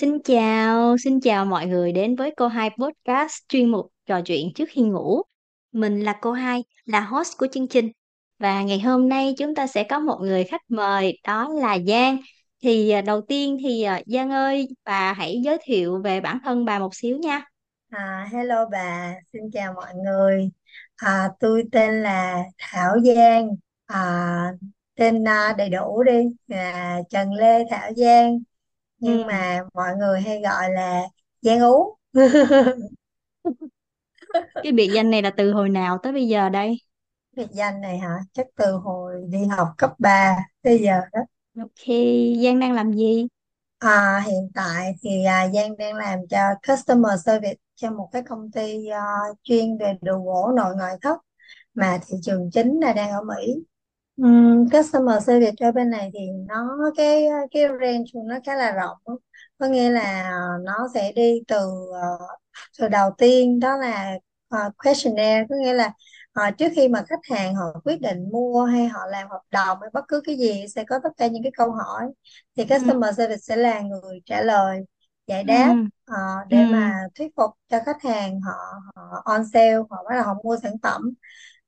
Xin chào, xin chào mọi người đến với cô hai podcast chuyên mục trò chuyện trước khi ngủ. Mình là cô hai, là host của chương trình. Và ngày hôm nay chúng ta sẽ có một người khách mời, đó là Giang. Thì à, đầu tiên thì à, Giang ơi, bà hãy giới thiệu về bản thân bà một xíu nha. À, hello bà, xin chào mọi người. À, tôi tên là Thảo Giang. À, tên à, đầy đủ đi à, Trần Lê Thảo Giang, nhưng Ừ, mà mọi người hay gọi là Giang Ú. cái biệt danh này là từ hồi nào tới bây giờ đây? Biệt danh này hả? Chắc từ hồi đi học cấp 3 tới giờ đó. Ok, Giang đang làm gì? À, hiện tại thì à, Giang đang làm cho customer service cho một cái công ty à, chuyên về đồ gỗ nội ngoại thất mà thị trường chính là đang ở Mỹ. Ừm, customer service ở bên này thì nó cái cái range của nó khá là rộng. Có nghĩa là nó sẽ đi từ ờ, từ đầu tiên đó là ờ, questionnaire. Có nghĩa là ờ, trước khi mà khách hàng họ quyết định mua hay họ làm hợp đồng hay bất cứ cái gì sẽ có tất cả những cái câu hỏi thì Ừ, customer service sẽ là người trả lời giải đáp ừ, ờ, ừ, để mà thuyết phục cho khách hàng họ họ on sale họ bắt đầu họ mua sản phẩm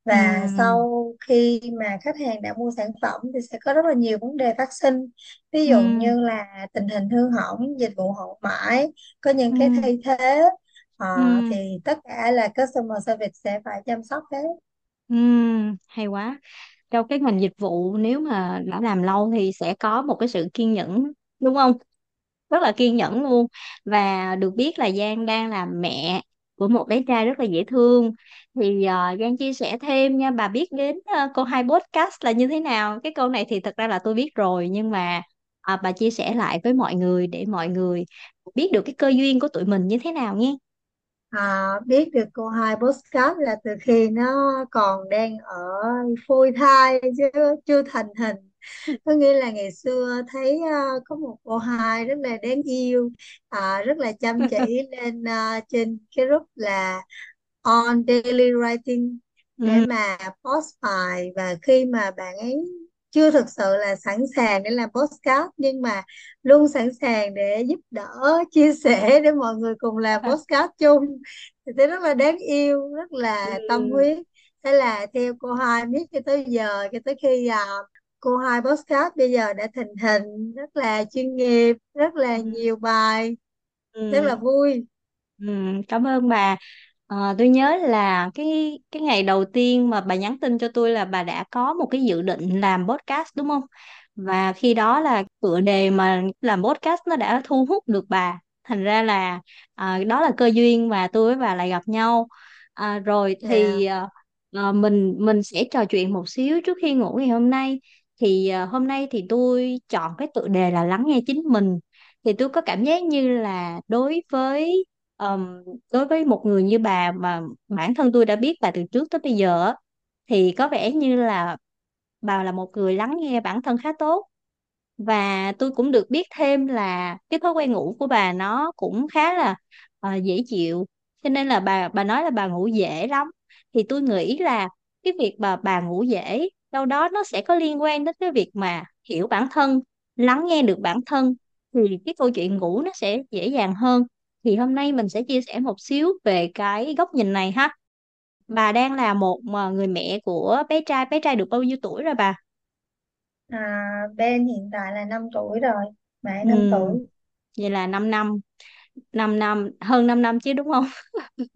và sau khi mà khách hàng đã mua sản phẩm thì sẽ có rất là nhiều vấn đề phát sinh ví dụ như là tình hình hư hỏng dịch vụ hậu mãi có những cái thay thế Ờ, thì tất cả là customer service sẽ phải chăm sóc hết Ừm, hay quá. Trong cái ngành dịch vụ nếu mà đã làm lâu thì sẽ có một cái sự kiên nhẫn đúng không? Rất là kiên nhẫn luôn. Và được biết là Giang đang làm mẹ của một bé trai rất là dễ thương. Thì ờ, Giang chia sẻ thêm nha, bà biết đến ờ, uh, cô hai podcast là như thế nào? Cái câu này thì thật ra là tôi biết rồi nhưng mà uh, bà chia sẻ lại với mọi người để mọi người biết được cái cơ duyên của tụi mình như thế nào nhé. À, biết được cô hai podcast là từ khi nó còn đang ở phôi thai chứ chưa thành hình có nghĩa là ngày xưa thấy à, có một cô hai rất là đáng yêu à, rất là chăm chỉ lên à, trên cái group là on daily writing để Ừ, mà post bài. Và khi mà bạn ấy chưa thực sự là sẵn sàng để làm podcast nhưng mà luôn sẵn sàng để giúp đỡ chia sẻ để mọi người cùng làm podcast chung thì thấy rất là đáng yêu rất là tâm ừ, huyết. Thế là theo cô hai biết cho tới giờ cho tới khi à, cô hai podcast bây giờ đã thành hình rất là chuyên nghiệp rất là ừ, nhiều bài rất ừ. là vui Ừ, cảm ơn bà. Ờ, tôi nhớ là cái cái ngày đầu tiên mà bà nhắn tin cho tôi là bà đã có một cái dự định làm podcast đúng không? Và khi đó là tựa đề mà làm podcast nó đã thu hút được bà. Thành ra là à, đó là cơ duyên mà tôi với bà lại gặp nhau. À, rồi yeah. thì à, à, mình mình sẽ trò chuyện một xíu trước khi ngủ ngày hôm nay. Thì à, hôm nay thì tôi chọn cái tựa đề là lắng nghe chính mình. Thì tôi có cảm giác như là đối với Ờm, đối với một người như bà mà bản thân tôi đã biết bà từ trước tới bây giờ á, thì có vẻ như là bà là một người lắng nghe bản thân khá tốt. Và tôi cũng được biết thêm là cái thói quen ngủ của bà nó cũng khá là ờ, dễ chịu. Cho nên là bà bà nói là bà ngủ dễ lắm. Thì tôi nghĩ là cái việc mà bà ngủ dễ đâu đó nó sẽ có liên quan đến cái việc mà hiểu bản thân lắng nghe được bản thân thì cái câu chuyện ngủ nó sẽ dễ dàng hơn. Thì hôm nay mình sẽ chia sẻ một xíu về cái góc nhìn này ha. Bà đang là một mà người mẹ của bé trai bé trai được bao nhiêu tuổi rồi bà? À, Ben hiện tại là 5 tuổi rồi, mẹ 5 ừ tuổi, vậy là 5 năm 5 năm hơn 5 năm chứ đúng không?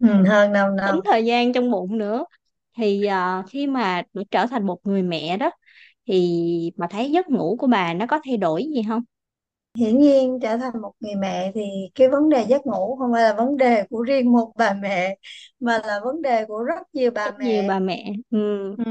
Ừ, hơn 5 năm. tính thời gian trong bụng nữa thì à, khi mà trở thành một người mẹ đó thì bà thấy giấc ngủ của bà nó có thay đổi gì không Hiển nhiên trở thành một người mẹ thì cái vấn đề giấc ngủ không phải là vấn đề của riêng một bà mẹ mà là vấn đề của rất nhiều bà rất nhiều mẹ. bà mẹ ừ Ừ.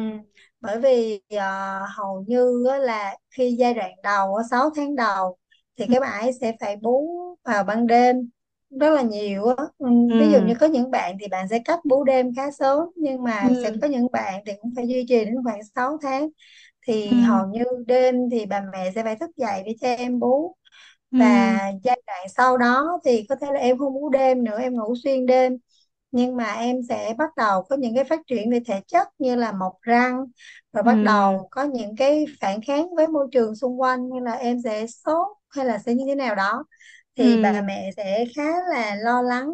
Bởi vì à, hầu như á là khi giai đoạn đầu, á, 6 tháng đầu thì ừ các bạn ấy sẽ phải bú vào ban đêm rất là nhiều á. Ừ. Ví dụ ừ như có những bạn thì bạn sẽ cắt bú đêm khá sớm nhưng mà sẽ ừ có những bạn thì cũng phải duy trì đến khoảng 6 tháng. Ừ. thì hầu như đêm thì bà mẹ sẽ phải thức dậy để cho em bú. Ừ. Và giai đoạn sau đó thì có thể là em không ngủ đêm nữa em ngủ xuyên đêm. Nhưng mà em sẽ bắt đầu có những cái phát triển về thể chất như là mọc răng rồi bắt ừ đầu có những cái phản kháng với môi trường xung quanh như là em sẽ sốt hay là sẽ như thế nào đó thì bà ừ mẹ sẽ khá là lo lắng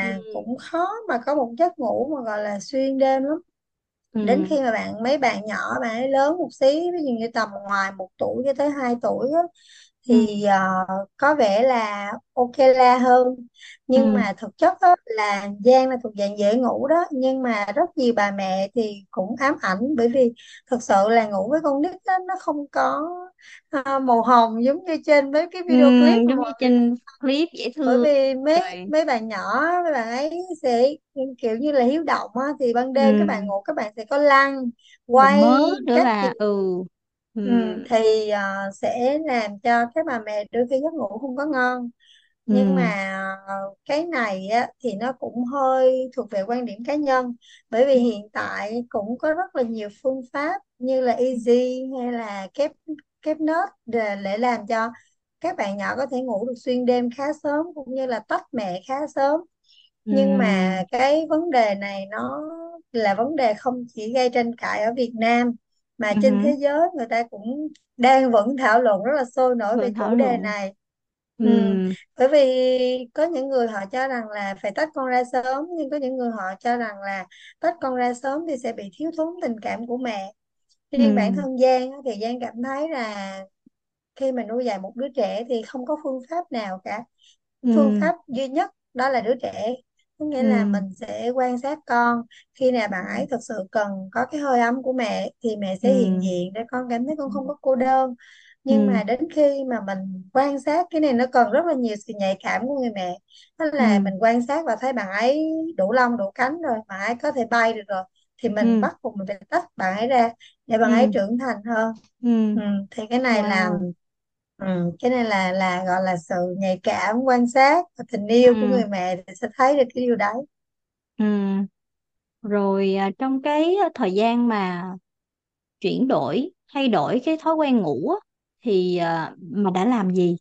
ừ. và cũng khó mà có một giấc ngủ mà gọi là xuyên đêm lắm. Đến ừ khi mà bạn mấy bạn nhỏ bạn ấy lớn một xí ví dụ như tầm ngoài một tuổi cho tới 2 tuổi á, ừ. thì ờ, có vẻ là ok la hơn. Nhưng ừ mà thực chất á, là Giang là thuộc dạng dễ ngủ đó nhưng mà rất nhiều bà mẹ thì cũng ám ảnh bởi vì thực sự là ngủ với con nít á, nó không có ờ, màu hồng giống như trên mấy cái video clip mà giống như người trên clip dễ bởi thương vì mấy rồi. mấy bạn nhỏ mấy bạn ấy sẽ kiểu như là hiếu động á thì ban đêm các bạn ừ ngủ các bạn sẽ có lăn rồi quay mớ nữa các kiểu ừ ừ ừ, thì ờ, sẽ làm cho các bà mẹ đôi khi giấc ngủ không có ngon. Nhưng mà ờ, cái này á, thì nó cũng hơi thuộc về quan điểm cá nhân. Bởi vì hiện tại cũng có rất là nhiều phương pháp như là Easy hay là kép kép nốt để, để làm cho các bạn nhỏ có thể ngủ được xuyên đêm khá sớm cũng như là tách mẹ khá sớm. Nhưng mà ừ cái vấn đề này nó là vấn đề không chỉ gây tranh cãi ở Việt Nam mà ừ trên thế giới người ta cũng đang vẫn thảo luận rất là sôi nổi về chủ đề luận. này. Ừ ừ. bởi vì có những người họ cho rằng là phải tách con ra sớm nhưng có những người họ cho rằng là tách con ra sớm thì sẽ bị thiếu thốn tình cảm của mẹ riêng bản thân Giang á, thì Giang cảm thấy là khi mà nuôi dạy một đứa trẻ thì không có phương pháp nào cả. Phương pháp duy nhất đó là đứa trẻ có nghĩa là mình sẽ quan sát con. Khi nào bạn ấy thực sự cần có cái hơi ấm của mẹ thì mẹ sẽ hiện diện để con cảm thấy con không có cô đơn. Nhưng mà đến khi mà mình quan sát cái này nó cần rất là nhiều sự nhạy cảm của người mẹ. Đó là mình quan sát và thấy bạn ấy đủ lông đủ cánh rồi bạn ấy có thể bay được rồi thì mình bắt buộc mình phải tách bạn ấy ra để bạn ấy ừ. trưởng thành hơn. Ừ. Ừ, thì cái này là wow ừ, cái này là là gọi là sự nhạy cảm quan sát và tình yêu của ừ. người mẹ thì sẽ thấy được cái điều đấy. Ừ. Rồi à, trong cái à, thời gian mà chuyển đổi thay đổi cái thói quen ngủ á, thì à, mà đã làm gì?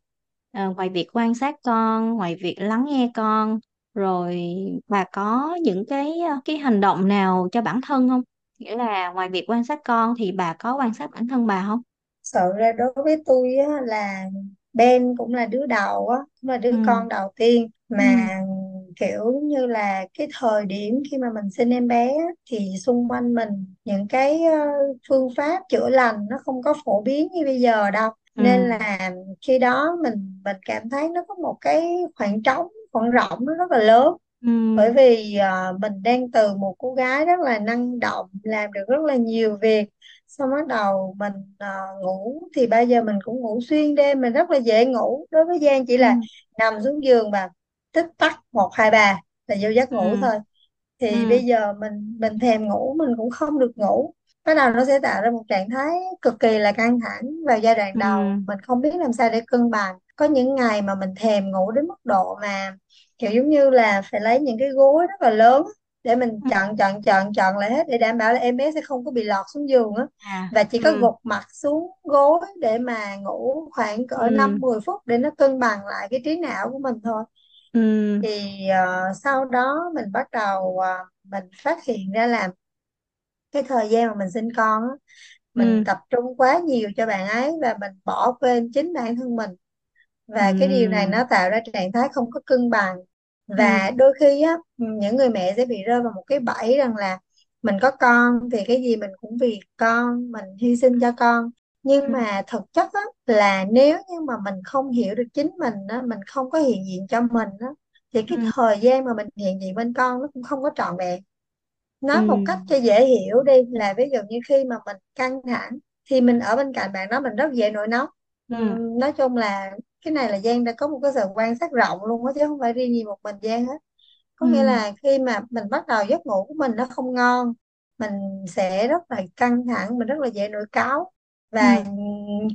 À, ngoài việc quan sát con ngoài việc lắng nghe con rồi bà có những cái à, cái hành động nào cho bản thân không nghĩa là ngoài việc quan sát con thì bà có quan sát bản thân bà không? Sợ ra đối với tôi á, là Ben cũng là đứa đầu á cũng là đứa ừ. con đầu tiên. Mà ừ. kiểu như là cái thời điểm khi mà mình sinh em bé á, thì xung quanh mình những cái ờ, phương pháp chữa lành nó không có phổ biến như bây giờ đâu. Nên ừ là khi đó mình mình cảm thấy nó có một cái khoảng trống khoảng rộng nó rất là lớn bởi vì ờ, mình đang từ một cô gái rất là năng động làm được rất là nhiều việc xong bắt đầu mình ờ, ngủ thì bây giờ mình cũng ngủ xuyên đêm mình rất là dễ ngủ. Đối với Giang chỉ là nằm xuống giường và tích tắc một hai ba là vô giấc ngủ thôi. Thì bây giờ mình mình thèm ngủ mình cũng không được ngủ. Bắt đầu nó sẽ tạo ra một trạng thái cực kỳ là căng thẳng vào giai đoạn đầu. Mình không biết làm sao để cân bằng. Có những ngày mà mình thèm ngủ đến mức độ mà kiểu giống như là phải lấy những cái gối rất là lớn để mình ừ. chọn chọn chọn chọn lại hết để đảm bảo là em bé sẽ không có bị lọt xuống giường á. À và chỉ có ừ. gục mặt xuống gối để mà ngủ khoảng cỡ ừ. năm mười phút để nó cân bằng lại cái trí não của mình thôi. Ừ. Thì ờ, sau đó mình bắt đầu ờ, mình phát hiện ra là cái thời gian mà mình sinh con á, mình ừ. tập trung quá nhiều cho bạn ấy và mình bỏ quên chính bản thân mình. Và cái điều này ừ nó tạo ra trạng thái không có cân bằng ừ. và đôi khi á những người mẹ sẽ bị rơi vào một cái bẫy rằng là mình có con thì cái gì mình cũng vì con mình hy sinh cho con. Nhưng ừ. mà thực chất á là nếu như mà mình không hiểu được chính mình á mình không có hiện diện cho mình á thì cái ừ. thời gian mà mình hiện diện bên con nó cũng không có trọn vẹn. Ừ nói một cách cho dễ hiểu đi là ví dụ như khi mà mình căng thẳng thì mình ở bên cạnh bạn đó mình rất dễ nổi nóng. Ừ. Nói chung là cái này là Giang đã có một cái sự quan sát rộng luôn á chứ không phải riêng gì một mình Giang hết. Có nghĩa ừ. là khi mà mình bắt đầu giấc ngủ của mình nó không ngon mình sẽ rất là căng thẳng mình rất là dễ nổi cáu. Và ừ.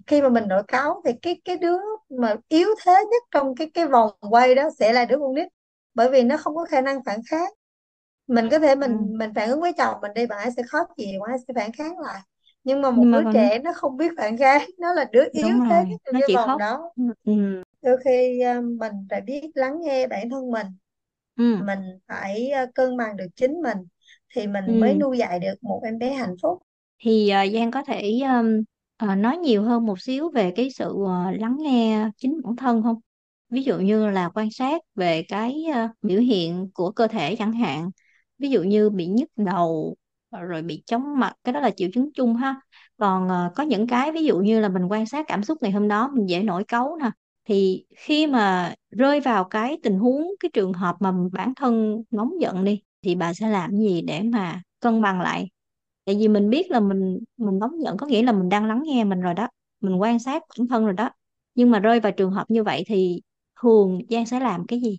khi mà mình nổi cáu thì cái cái đứa mà yếu thế nhất trong cái cái vòng quay đó sẽ là đứa con nít bởi vì nó không có khả năng phản kháng. Mình có thể ừ. mình mình phản ứng với chồng mình đi bạn ấy sẽ khó chịu bạn ấy sẽ phản kháng lại nhưng mà một nhưng mà đứa còn trẻ nó không biết phản kháng nó là đứa yếu đúng thế rồi trong nó cái chỉ vòng khóc. đó. Ừ. Ừ. Đôi khi ờ, mình phải biết lắng nghe bản thân mình. Ừ. Mình phải ờ, cân bằng được chính mình thì mình mới ừ. nuôi dạy được một em bé hạnh phúc. Thì à, Giang có thể um, à, nói nhiều hơn một xíu về cái sự à, lắng nghe chính bản thân không? Ví dụ như là quan sát về cái ờ, biểu hiện của cơ thể chẳng hạn. Ví dụ như bị nhức đầu ờ, Ờ, rồi bị chóng mặt, cái đó là triệu chứng chung ha. Còn ờ, có những cái ví dụ như là mình quan sát cảm xúc ngày hôm đó mình dễ nổi cáu nè, thì khi mà rơi vào cái tình huống, cái trường hợp mà bản thân nóng giận đi, thì bà sẽ làm gì để mà cân bằng lại? Tại vì mình biết là mình mình nóng giận có nghĩa là mình đang lắng nghe mình rồi đó, mình quan sát bản thân rồi đó. Nhưng mà rơi vào trường hợp như vậy thì thường Giang sẽ làm cái gì?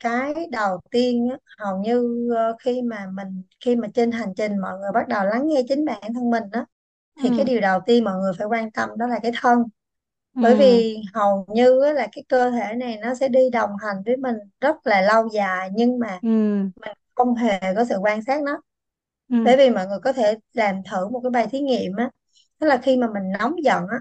Cái đầu tiên á, hầu như ờ, khi mà mình khi mà trên hành trình mọi người bắt đầu lắng nghe chính bản thân mình á thì cái ừ. điều đầu tiên mọi người phải quan tâm đó là cái thân. Bởi ừ. vì hầu như á, là cái cơ thể này nó sẽ đi đồng hành với mình rất là lâu dài nhưng mà ừ. mình không hề có sự quan sát nó. Ừ. Bởi vì mọi người có thể làm thử một cái bài thí nghiệm á tức là khi mà mình nóng giận á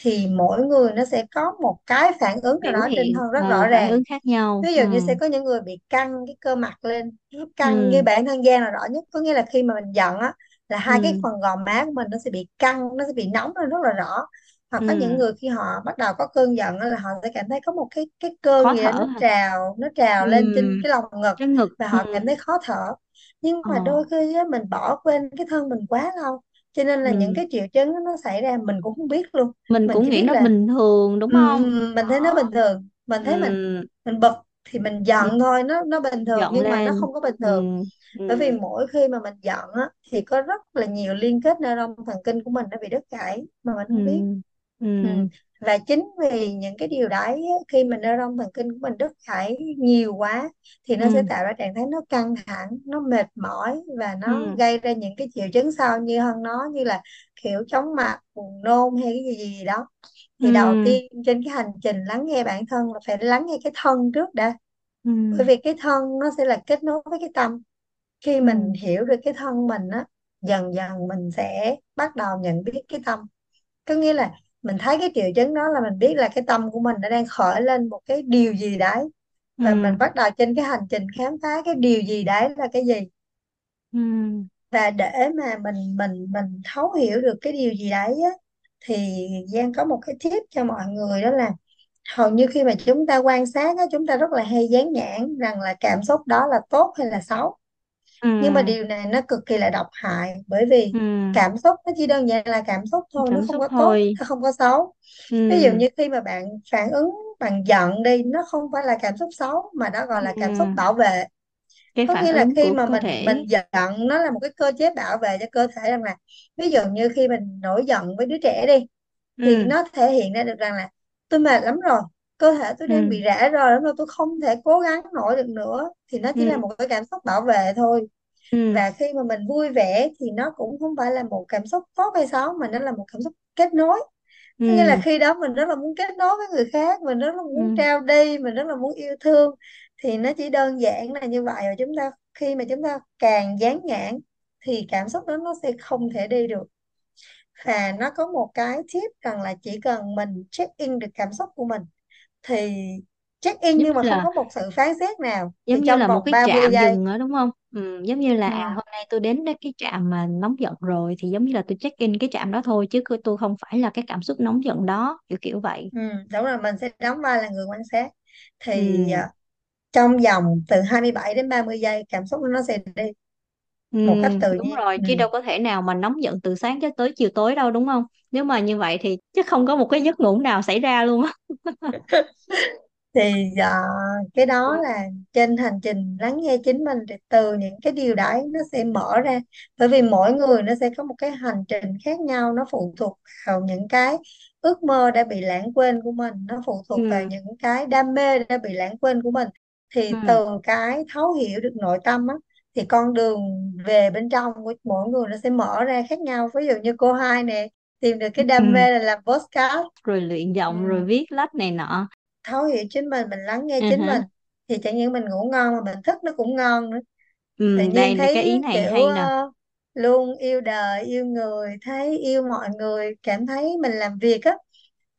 thì mỗi người nó sẽ có một cái phản ứng nào biểu đó trên hiện thân rất ờ, rõ phản ràng. ứng khác nhau. Ví ừ dụ như sẽ có những người bị căng cái cơ mặt lên nó căng cái ừ bản thân da là rõ nhất. Có nghĩa là khi mà mình giận á là hai cái ừ phần gò má của mình nó sẽ bị căng nó sẽ bị nóng lên rất là rõ. Hoặc có những ừ người khi họ bắt đầu có cơn giận á, là họ sẽ cảm thấy có một cái cái cơn khó gì đó thở nó trào nó trào lên trên ừ cái lồng ngực cái ngực và ừ họ cảm thấy khó thở. Nhưng ờ. mà đôi khi á, mình bỏ quên cái thân mình quá lâu cho nên là những ừ cái triệu chứng nó xảy ra mình cũng không biết luôn. Mình mình cũng chỉ nghĩ biết nó là bình thường đúng không? ừm, mình thấy nó đó. bình thường. Mình thấy mình ừ mình bực thì mình ừ giận thôi nó nó bình thường giận nhưng mà nó lên. không có bình ừ thường. Ừ bởi vì mỗi khi mà mình giận á thì có rất là nhiều liên kết neuron thần kinh của mình nó bị đứt gãy mà mình ừ không biết. Ừ ừ. Và chính vì những cái điều đấy khi mà neuron thần kinh của mình đứt gãy nhiều quá thì nó sẽ ừ. tạo ra trạng thái nó căng thẳng nó mệt mỏi và nó ừ. gây ra những cái triệu chứng sau như hơn nó như là kiểu chóng mặt buồn nôn hay cái gì gì đó. Thì đầu ừ tiên trên cái hành trình lắng nghe bản thân là phải lắng nghe cái thân trước đã. Ừ. Bởi vì cái thân nó sẽ là kết nối với cái tâm. Khi mình ừ. hiểu được cái thân mình á dần dần mình sẽ bắt đầu nhận biết cái tâm. Có nghĩa là mình thấy cái triệu chứng đó là mình biết là cái tâm của mình nó đang khởi lên một cái điều gì đấy. Và ừ mình bắt đầu trên cái hành trình khám phá cái điều gì đấy là cái gì. Ừ. Và để mà mình mình mình thấu hiểu được cái điều gì đấy á, thì Giang có một cái tip cho mọi người đó là hầu như khi mà chúng ta quan sát á, chúng ta rất là hay dán nhãn rằng là cảm xúc đó là tốt hay là xấu nhưng mà điều này nó cực kỳ là độc hại bởi vì ừ cảm xúc nó chỉ đơn giản là cảm xúc thôi nó cảm không xúc có tốt thôi. nó không có xấu. Ví dụ ừ như khi mà bạn phản ứng bằng giận đi nó không phải là cảm xúc xấu mà đó gọi là cảm xúc bảo vệ. Cái có phản nghĩa là ứng khi của mà cơ mình thể. mình giận nó là một cái cơ chế bảo vệ cho cơ thể rằng là ví dụ như khi mình nổi giận với đứa trẻ đi thì ừ nó thể hiện ra được rằng là tôi mệt lắm rồi cơ thể tôi đang ừ. bị rã rời lắm rồi tôi không thể cố gắng nổi được nữa. Thì nó chỉ ừ. là một cái cảm xúc bảo vệ thôi. Ừ. Và khi mà mình vui vẻ thì nó cũng không phải là một cảm xúc tốt hay xấu mà nó là một cảm xúc kết nối. Có nghĩa là ừ khi đó mình rất là muốn kết nối với người khác mình rất là muốn ừ trao đi mình rất là muốn yêu thương thì nó chỉ đơn giản là như vậy. Và chúng ta khi mà chúng ta càng dán nhãn thì cảm xúc đó nó sẽ không thể đi được. Và nó có một cái tip rằng là chỉ cần mình check in được cảm xúc của mình thì check in giống nhưng mà như không là có một sự phán xét nào. Thì giống như trong là một vòng cái 30 trạm giây dừng đó đúng không? Ừ, giống như là ừ, à hôm nay tôi đến đến cái trạm mà nóng giận rồi thì giống như là tôi check in cái trạm đó thôi chứ tôi không phải là cái cảm xúc nóng giận đó kiểu kiểu vậy. Ừ, đúng rồi mình sẽ đóng vai là người quan sát. Thì ừ, à, trong vòng từ 27 đến 30 giây cảm xúc nó sẽ đi ừ, một cách tự đúng nhiên rồi ừ. chứ đâu có thể nào mà nóng giận từ sáng cho tới chiều tối đâu đúng không? Nếu mà như vậy thì chắc không có một cái giấc ngủ nào xảy ra luôn á. Thì à, cái đó là trên hành trình lắng nghe chính mình thì từ những cái điều đấy nó sẽ mở ra bởi vì mỗi người nó sẽ có một cái hành trình khác nhau nó phụ thuộc vào những cái ước mơ đã bị lãng quên của mình nó phụ thuộc vào ừ, những cái đam mê đã bị lãng quên của mình. Thì ừ, từ cái thấu hiểu được nội tâm á thì con đường về bên trong của mỗi người nó sẽ mở ra khác nhau. Ví dụ như cô hai nè tìm được cái đam ừ. mê là làm postcard. Rồi luyện ừ. giọng rồi viết lách này nọ. Thấu hiểu chính mình mình lắng nghe ừ, chính hả? mình. Thì chẳng những mình ngủ ngon mà mình thức nó cũng ngon nữa. Tự ừ, nhiên đây là cái thấy ý này kiểu hay nè. ờ, luôn yêu đời yêu người thấy yêu mọi người cảm thấy mình làm việc á.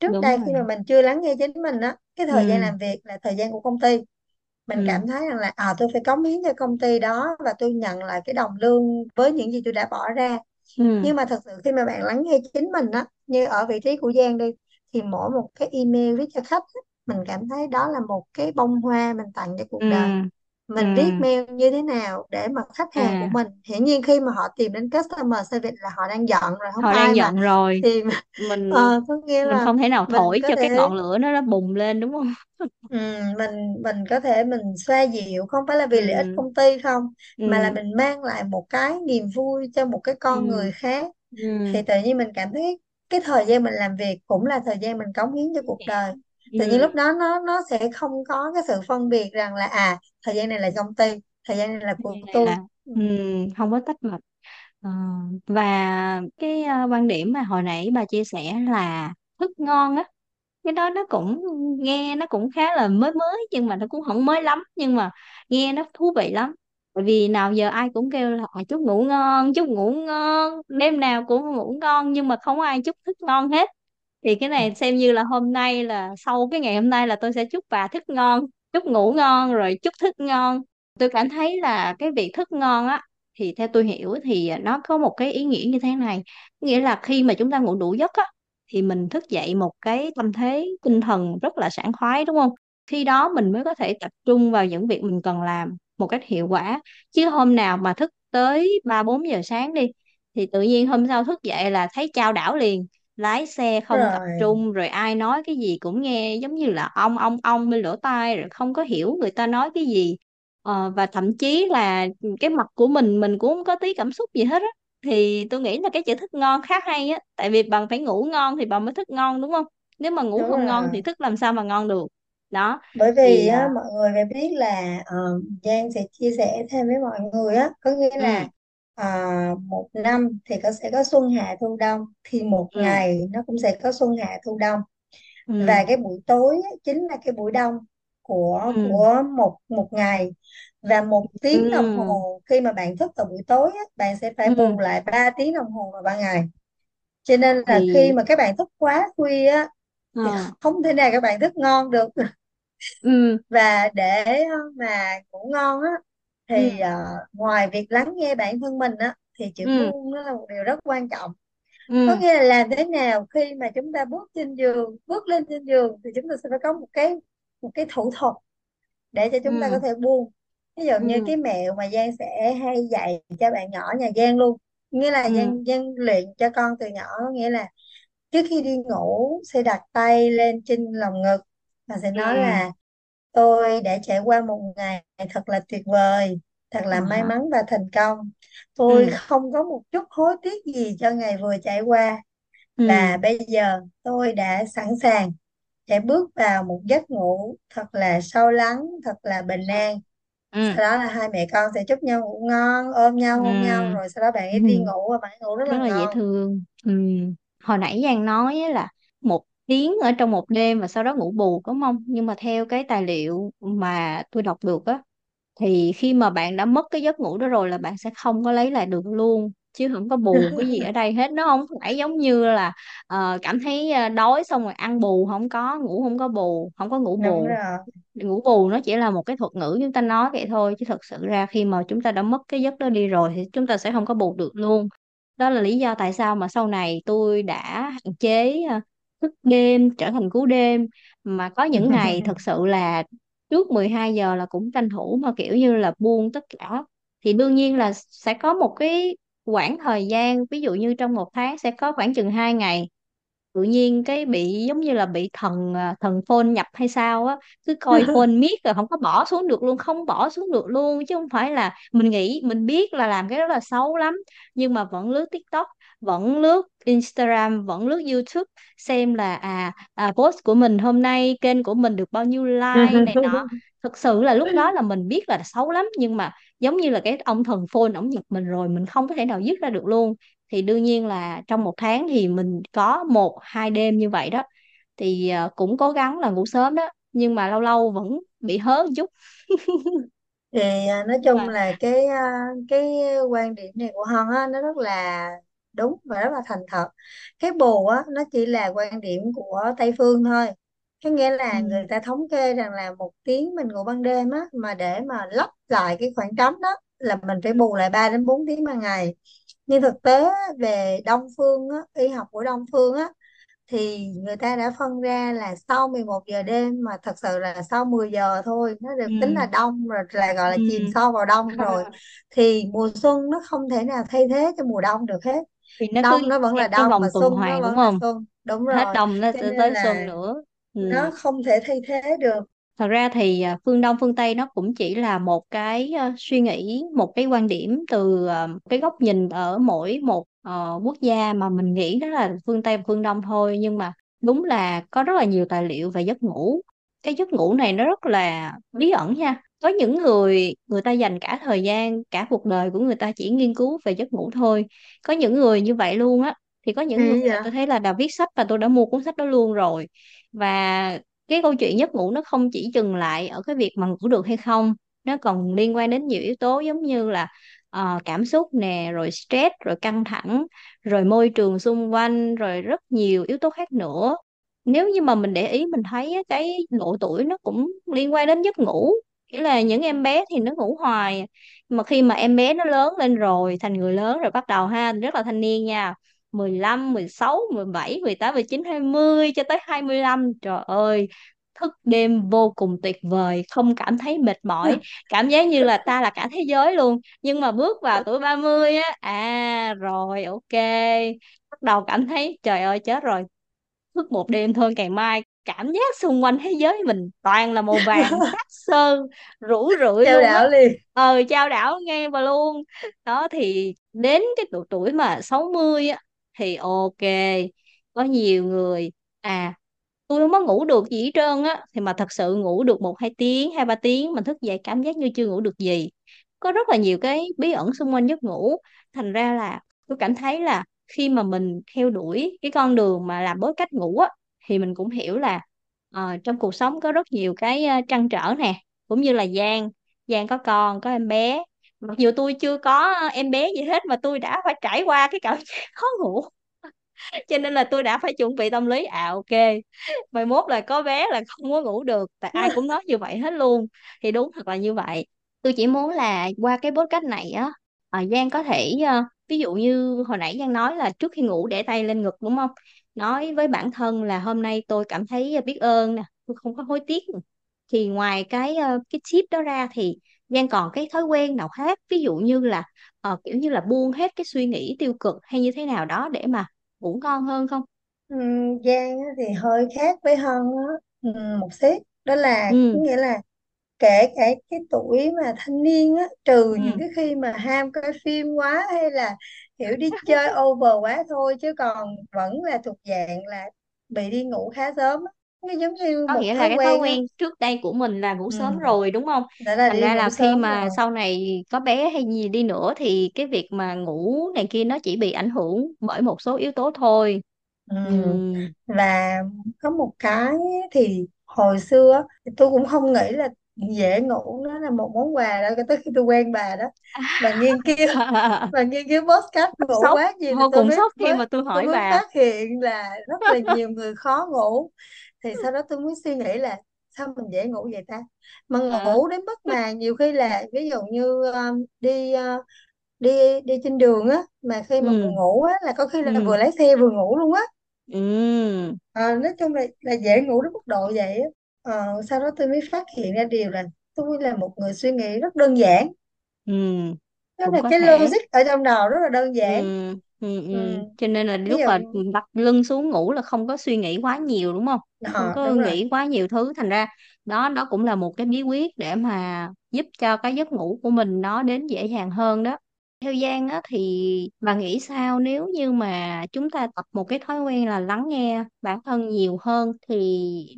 Trước đúng đây khi mà mình chưa lắng nghe chính mình á cái thời gian ừ, làm việc là thời gian của công ty mình ừ, cảm thấy rằng là à tôi phải cống hiến cho công ty đó và tôi nhận lại cái đồng lương với những gì tôi đã bỏ ra. Ừ, nhưng mà thật sự khi mà bạn lắng nghe chính mình á như ở vị trí của Giang đi thì mỗi một cái email viết cho khách á, mình cảm thấy đó là một cái bông hoa mình tặng cho cuộc đời. Ừ ừ mình viết mail như thế nào để mà khách hàng của à mình hiển nhiên khi mà họ tìm đến customer service là họ đang giận rồi không họ đang ai mà giận rồi. tìm mình ờ, có nghĩa mình là không thể nào mình thổi có cho cái thể ngọn lửa nó nó bùng lên đúng không? Ừ, mình mình có thể mình xoa dịu không phải là vì lợi ích ừ công ty không mà là ừ mình mang lại một cái niềm vui cho một cái con ừ người khác. Ừ thì tự nhiên mình cảm thấy cái thời gian mình làm việc cũng là thời gian mình cống hiến cho cuộc đời tự nhiên lúc ừ đó nó nó sẽ không có cái sự phân biệt rằng là à thời gian này là công ty thời gian này là của này tôi. là ừ. ừ, không có tách bạch Ờ, và cái ờ, quan điểm mà hồi nãy bà chia sẻ là thức ngon á cái đó nó cũng nghe nó cũng khá là mới mới nhưng mà nó cũng không mới lắm nhưng mà nghe nó thú vị lắm. Bởi vì nào giờ ai cũng kêu là "Ờ, chúc ngủ ngon chúc ngủ ngon đêm nào cũng ngủ ngon nhưng mà không có ai chúc thức ngon hết thì cái này xem như là hôm nay là sau cái ngày hôm nay là tôi sẽ chúc bà thức ngon chúc ngủ ngon rồi chúc thức ngon. Tôi cảm thấy là cái việc thức ngon á thì theo tôi hiểu thì nó có một cái ý nghĩa như thế này. Nghĩa là khi mà chúng ta ngủ đủ giấc á thì mình thức dậy một cái tâm thế tinh thần rất là sảng khoái đúng không? Khi đó mình mới có thể tập trung vào những việc mình cần làm một cách hiệu quả. Chứ hôm nào mà thức tới ba bốn giờ sáng đi thì tự nhiên hôm sau thức dậy là thấy chao đảo liền lái xe không tập rồi. trung rồi ai nói cái gì cũng nghe giống như là ong ong ong bên lỗ tai rồi không có hiểu người ta nói cái gì. Ờ, và thậm chí là cái mặt của mình mình cũng không có tí cảm xúc gì hết á. Thì tôi nghĩ là cái chữ thức ngon khá hay á tại vì bạn phải ngủ ngon thì bạn mới thức ngon đúng không? Nếu mà ngủ đúng không ngon rồi. thì thức làm sao mà ngon được? Đó bởi thì vì á, à, mọi người phải biết là ờ, Giang sẽ chia sẻ thêm với mọi người á. Có nghĩa ừ. là à, một năm thì có sẽ có xuân hạ thu đông. Thì một ừ. ngày nó cũng sẽ có xuân hạ thu đông. Ừ. Và cái buổi tối chính là cái buổi đông của ừ. của một một ngày. Và một tiếng đồng ừ hồ khi mà bạn thức vào buổi tối bạn sẽ phải ừ. bù lại 3 tiếng đồng hồ vào ban ngày. Cho nên là khi thì mà các bạn thức quá khuya á, thì ờ, không thể nào các bạn thức ngon được. Ừ. Và để mà ngủ ngon á ừ thì ờ, ngoài việc lắng nghe bản thân mình á thì chữ ừ buông nó là một điều rất quan trọng. Có ừ nghĩa là làm thế nào khi mà chúng ta bước trên giường bước lên trên giường thì chúng ta sẽ phải có một cái một cái thủ thuật để cho chúng ta có ừ thể buông. Ví dụ như ừ cái mẹo mà Giang sẽ hay dạy cho bạn nhỏ nhà Giang luôn nghĩa là ừ Giang Giang luyện cho con từ nhỏ có nghĩa là trước khi đi ngủ sẽ đặt tay lên trên lòng ngực và sẽ nói ừ là Tôi đã trải qua một ngày thật là tuyệt vời, thật là may mắn và thành công. Tôi ừ không có một chút hối tiếc gì cho ngày vừa trải qua ừ và bây giờ tôi đã sẵn sàng để bước vào một giấc ngủ thật là sâu lắng, thật là bình an. ừ Sau đó là hai mẹ con sẽ chúc nhau ngủ ngon, ôm nhau, hôn nhau ừ rồi sau đó bạn ừ ấy đi ngủ và bạn ấy ngủ rất rất là là dễ ngon. thương ừ. hồi nãy Giang nói á là một tiếng ở trong một đêm và sau đó ngủ bù đúng không? Nhưng mà theo cái tài liệu mà tôi đọc được á thì khi mà bạn đã mất cái giấc ngủ đó rồi là bạn sẽ không có lấy lại được luôn chứ không có bù cái gì ở đây hết. Nó không phải giống như là ờ, cảm thấy ờ, đói xong rồi ăn bù không có ngủ không có bù không có ngủ Đúng bù rồi. ngủ bù nó chỉ là một cái thuật ngữ chúng ta nói vậy thôi chứ thật sự ra khi mà chúng ta đã mất cái giấc đó đi rồi thì chúng ta sẽ không có bù được luôn. Đó là lý do tại sao mà sau này tôi đã hạn chế ờ, thức đêm trở thành cú đêm. Mà có những ngày thật sự là trước 12 giờ là cũng tranh thủ mà kiểu như là buông tất cả. Thì đương nhiên là sẽ có một cái khoảng thời gian ví dụ như trong một tháng sẽ có khoảng chừng hai ngày. Tự nhiên cái bị giống như là bị thần à, thần phone nhập hay sao á cứ coi phone miết rồi không có bỏ xuống được luôn không bỏ xuống được luôn. Chứ không phải là mình nghĩ mình biết là làm cái đó là xấu lắm nhưng mà vẫn lướt TikTok vẫn lướt Instagram vẫn lướt YouTube xem là à, à post của mình hôm nay kênh của mình được bao nhiêu like này nọ. Thực sự là lúc đó là mình biết là xấu lắm nhưng mà giống như là cái ông thần phone ổng nhập mình rồi mình không có thể nào dứt ra được luôn. Thì đương nhiên là trong một tháng thì mình có một hai đêm như vậy đó. Thì à, cũng cố gắng là ngủ sớm đó nhưng mà lâu lâu vẫn bị hớ một chút. Thì à, nói chung là cái à, cái quan điểm này của Hân á nó rất là đúng và rất là thành thật. Cái bù á nó chỉ là quan điểm của Tây phương thôi. Có nghĩa là ừ, người ta thống kê rằng là một tiếng mình ngủ ban đêm á mà để mà lấp lại cái khoảng trống đó là mình phải bù lại 3 đến 4 tiếng ban ngày. Nhưng thực tế á, về Đông phương á, y học của Đông phương á thì người ta đã phân ra là sau 11 giờ đêm mà thật sự là sau 10 giờ thôi nó được tính là ừ đông rồi là gọi là chìm ừ sâu vào đông rồi. Thì mùa xuân nó không thể nào thay thế cho mùa đông được hết thì nó cứ đông nó vẫn là cái đông vòng mà tuần xuân nó hoàn đúng vẫn là không xuân đúng hết rồi đông nó cho sẽ nên tới xuân là nữa ừ. nó không thể thay thế được Thật ra thì à, phương Đông phương Tây nó cũng chỉ là một cái à, suy nghĩ, một cái quan điểm từ à, cái góc nhìn ở mỗi một ờ, quốc gia mà mình nghĩ đó là phương Tây và phương Đông thôi. Nhưng mà đúng là có rất là nhiều tài liệu về giấc ngủ. Cái giấc ngủ này nó rất là bí ẩn nha. Có những người người ta dành cả thời gian, cả cuộc đời của người ta chỉ nghiên cứu về giấc ngủ thôi. Có những người như vậy luôn á. Thì có những người thì là vậy tôi thấy là đã viết sách và tôi đã mua cuốn sách đó luôn rồi. Và cái câu chuyện giấc ngủ nó không chỉ dừng lại ở cái việc mà ngủ được hay không nó còn liên quan đến nhiều yếu tố giống như là ờ, cảm xúc nè rồi stress rồi căng thẳng rồi môi trường xung quanh rồi rất nhiều yếu tố khác nữa nếu như mà mình để ý mình thấy cái độ tuổi nó cũng liên quan đến giấc ngủ nghĩa là những em bé thì nó ngủ hoài mà khi mà em bé nó lớn lên rồi thành người lớn rồi bắt đầu ha rất là thanh niên nha mười lăm mười sáu mười bảy mười tám mười chín hai mươi cho tới hai mươi lăm. Trời ơi thức đêm vô cùng tuyệt vời không cảm thấy mệt mỏi cảm giác như là ta là cả thế giới luôn. Nhưng mà bước vào tuổi 30 á à rồi ok bắt đầu cảm thấy trời ơi chết rồi thức một đêm thôi ngày mai cảm giác xung quanh thế giới mình toàn là màu vàng sắc sơ rũ rượi á. đảo liền. Ờ chao đảo nghe và luôn. Đó thì đến cái độ tuổi mà 60 á thì ok có nhiều người à tôi không có ngủ được gì hết trơn á thì mà thật sự ngủ được một hai tiếng hai ba tiếng mà thức dậy cảm giác như chưa ngủ được gì. Có rất là nhiều cái bí ẩn xung quanh giấc ngủ. Thành ra là tôi cảm thấy là khi mà mình theo đuổi cái con đường mà làm bối cách ngủ á thì mình cũng hiểu là uh, trong cuộc sống có rất nhiều cái uh, trăn trở nè cũng như là Giang. Giang có con có em bé. Mặc dù tôi chưa có ờ, em bé gì hết mà tôi đã phải trải qua cái cảm giác khó ngủ. Cho nên là tôi đã phải chuẩn bị tâm lý à ok mai mốt là có bé là không có ngủ được tại ai cũng nói như vậy hết luôn. Thì đúng thật là như vậy. Tôi chỉ muốn là qua cái podcast này á à, Giang có thể ờ, ví dụ như hồi nãy Giang nói là trước khi ngủ để tay lên ngực đúng không? Nói với bản thân là hôm nay tôi cảm thấy biết ơn nè tôi không có hối tiếc. Thì ngoài cái cái tip đó ra thì Giang còn cái thói quen nào khác? Ví dụ như là ờ, kiểu như là buông hết cái suy nghĩ tiêu cực hay như thế nào đó để mà ngủ ngon hơn không? Ừm, Giang thì hơi khác với Hân á, ừm, một xíu. Đó là có ừ nghĩa là kể cả cái tuổi mà thanh niên á trừ những ừ cái khi mà ham coi phim quá hay là kiểu đi chơi over quá thôi chứ còn vẫn là thuộc dạng là bị đi ngủ khá sớm nó giống như có một nghĩa là thói cái thói quen á. quen trước đây của mình là ngủ sớm ừ, rồi đúng không? Đã là thành đi ra ngủ là khi sớm mà rồi. sau này có bé hay gì đi nữa thì cái việc mà ngủ này kia nó chỉ bị ảnh hưởng bởi một số yếu tố thôi. Ừ. ừ. Và có một cái thì hồi xưa tôi cũng không nghĩ là dễ ngủ nó là một món quà cho tới khi tôi quen bà đó. Và nghiên cứu và nghiên cứu podcast ngủ sốc quá thì vô tôi cùng mới sốc khi mới mà tôi tôi hỏi mới bà. phát hiện là rất là nhiều người khó ngủ. Thì sau đó tôi mới suy nghĩ là sao mình dễ ngủ vậy ta? Mà Ờ, ngủ đến mức mà nhiều khi là ví dụ như um, đi uh, đi đi trên đường á mà khi mà ừ. ngủ á là có khi là ừ. vừa lái xe vừa ngủ luôn á. Ừ. Ờ, nói chung là là dễ ngủ đến mức độ vậy á Ờ, sau đó tôi mới phát hiện ra điều là tôi là một người suy nghĩ rất đơn giản. Ừ đó cũng là có cái thể. logic ở trong đầu rất là đơn ừ giản. ừ ừ. ừ. Cho nên là ví lúc mà dụ đặt lưng xuống ngủ là không có suy nghĩ quá nhiều đúng không? Không ờ, có đúng rồi. nghĩ quá nhiều thứ thành ra đó đó cũng là một cái bí quyết để mà giúp cho cái giấc ngủ của mình nó đến dễ dàng hơn đó theo Giang á thì bà nghĩ sao? Nếu như mà chúng ta tập một cái thói quen là lắng nghe bản thân nhiều hơn thì